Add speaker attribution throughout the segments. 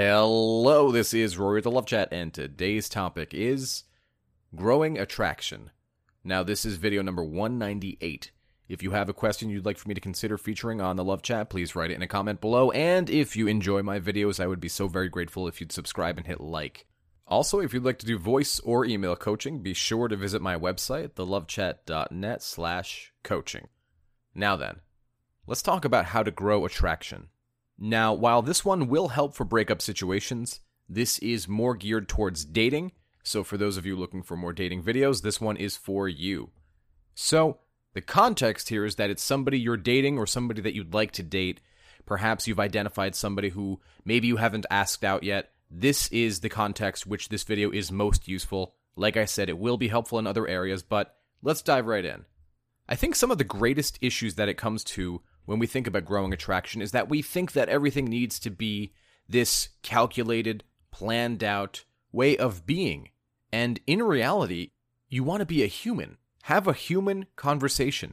Speaker 1: Hello, this is Rory the Love Chat, and today's topic is growing attraction. Now, this is video number 198. If you have a question you'd like for me to consider featuring on the Love Chat, please write it in a comment below. And if you enjoy my videos, I would be so very grateful if you'd subscribe and hit like. Also, if you'd like to do voice or email coaching, be sure to visit my website, thelovechat.net slash coaching. Now then, let's talk about how to grow attraction. Now, while this one will help for breakup situations, this is more geared towards dating. So, for those of you looking for more dating videos, this one is for you. So, the context here is that it's somebody you're dating or somebody that you'd like to date. Perhaps you've identified somebody who maybe you haven't asked out yet. This is the context which this video is most useful. Like I said, it will be helpful in other areas, but let's dive right in. I think some of the greatest issues that it comes to when we think about growing attraction is that we think that everything needs to be this calculated, planned out way of being. And in reality, you want to be a human. Have a human conversation.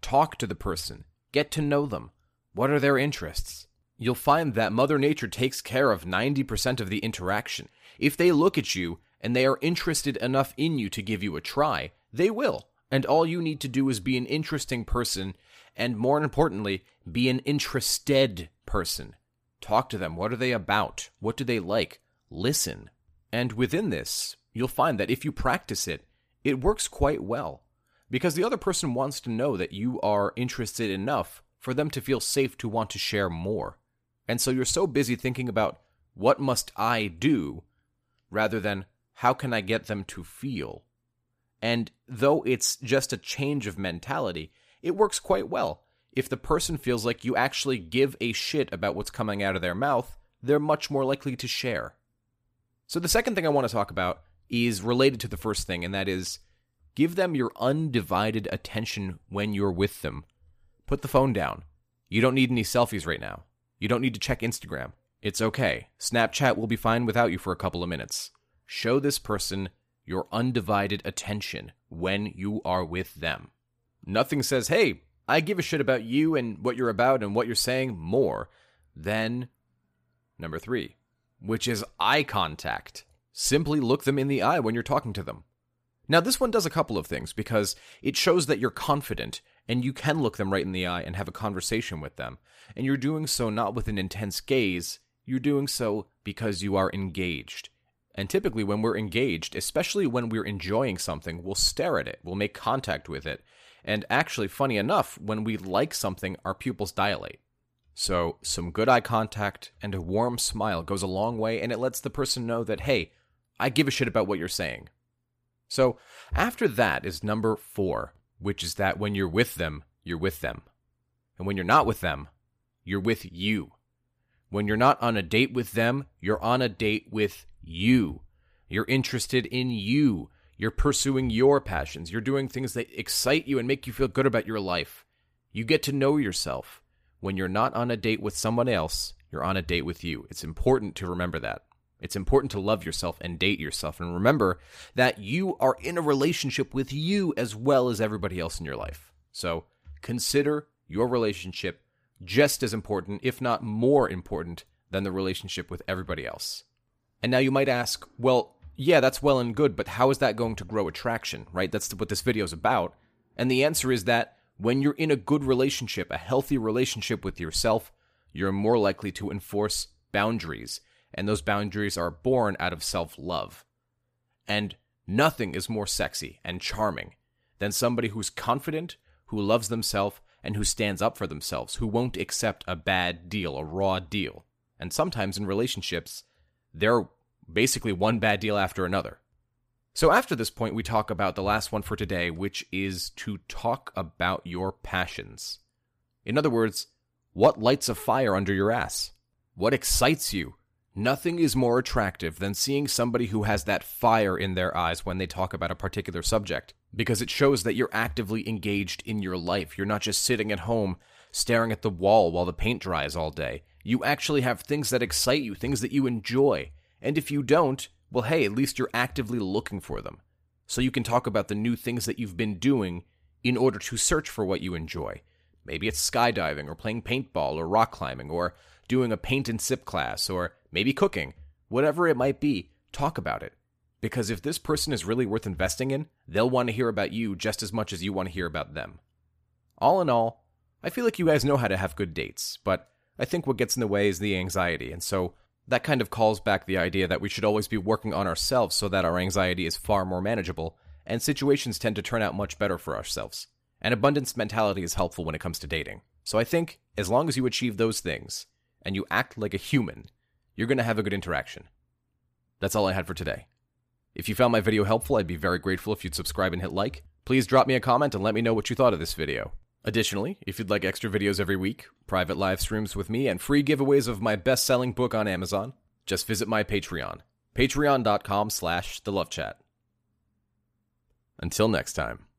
Speaker 1: Talk to the person. Get to know them. What are their interests? You'll find that Mother Nature takes care of 90% of the interaction. If they look at you and they are interested enough in you to give you a try, they will. And all you need to do is be an interesting person and more importantly, be an interested person. Talk to them. What are they about? What do they like? Listen. And within this, you'll find that if you practice it, it works quite well. Because the other person wants to know that you are interested enough for them to feel safe to want to share more. And so you're so busy thinking about what must I do rather than how can I get them to feel. And though it's just a change of mentality, it works quite well. If the person feels like you actually give a shit about what's coming out of their mouth, they're much more likely to share. So, the second thing I want to talk about is related to the first thing, and that is give them your undivided attention when you're with them. Put the phone down. You don't need any selfies right now. You don't need to check Instagram. It's okay. Snapchat will be fine without you for a couple of minutes. Show this person your undivided attention when you are with them. Nothing says, hey, I give a shit about you and what you're about and what you're saying more than number three, which is eye contact. Simply look them in the eye when you're talking to them. Now, this one does a couple of things because it shows that you're confident and you can look them right in the eye and have a conversation with them. And you're doing so not with an intense gaze, you're doing so because you are engaged. And typically, when we're engaged, especially when we're enjoying something, we'll stare at it, we'll make contact with it, and actually, funny enough, when we like something, our pupils dilate. So, some good eye contact and a warm smile goes a long way, and it lets the person know that, hey, I give a shit about what you're saying. So, after that is number four, which is that when you're with them, you're with them. And when you're not with them, you're with you. When you're not on a date with them, you're on a date with you. You're interested in you. You're pursuing your passions. You're doing things that excite you and make you feel good about your life. You get to know yourself. When you're not on a date with someone else, you're on a date with you. It's important to remember that. It's important to love yourself and date yourself and remember that you are in a relationship with you as well as everybody else in your life. So consider your relationship just as important, if not more important, than the relationship with everybody else. And now you might ask, well, yeah, that's well and good, but how is that going to grow attraction, right? That's what this video is about. And the answer is that when you're in a good relationship, a healthy relationship with yourself, you're more likely to enforce boundaries. And those boundaries are born out of self love. And nothing is more sexy and charming than somebody who's confident, who loves themselves, and who stands up for themselves, who won't accept a bad deal, a raw deal. And sometimes in relationships, they're basically one bad deal after another. So, after this point, we talk about the last one for today, which is to talk about your passions. In other words, what lights a fire under your ass? What excites you? Nothing is more attractive than seeing somebody who has that fire in their eyes when they talk about a particular subject, because it shows that you're actively engaged in your life. You're not just sitting at home staring at the wall while the paint dries all day. You actually have things that excite you, things that you enjoy. And if you don't, well, hey, at least you're actively looking for them. So you can talk about the new things that you've been doing in order to search for what you enjoy. Maybe it's skydiving or playing paintball or rock climbing or doing a paint and sip class or maybe cooking, whatever it might be, talk about it. Because if this person is really worth investing in, they'll want to hear about you just as much as you want to hear about them. All in all, I feel like you guys know how to have good dates, but I think what gets in the way is the anxiety, and so that kind of calls back the idea that we should always be working on ourselves so that our anxiety is far more manageable, and situations tend to turn out much better for ourselves. An abundance mentality is helpful when it comes to dating. So I think as long as you achieve those things and you act like a human, you're going to have a good interaction. That's all I had for today. If you found my video helpful, I'd be very grateful if you'd subscribe and hit like. Please drop me a comment and let me know what you thought of this video. Additionally, if you'd like extra videos every week, private live streams with me, and free giveaways of my best-selling book on Amazon, just visit my Patreon, patreon.com slash thelovechat. Until next time.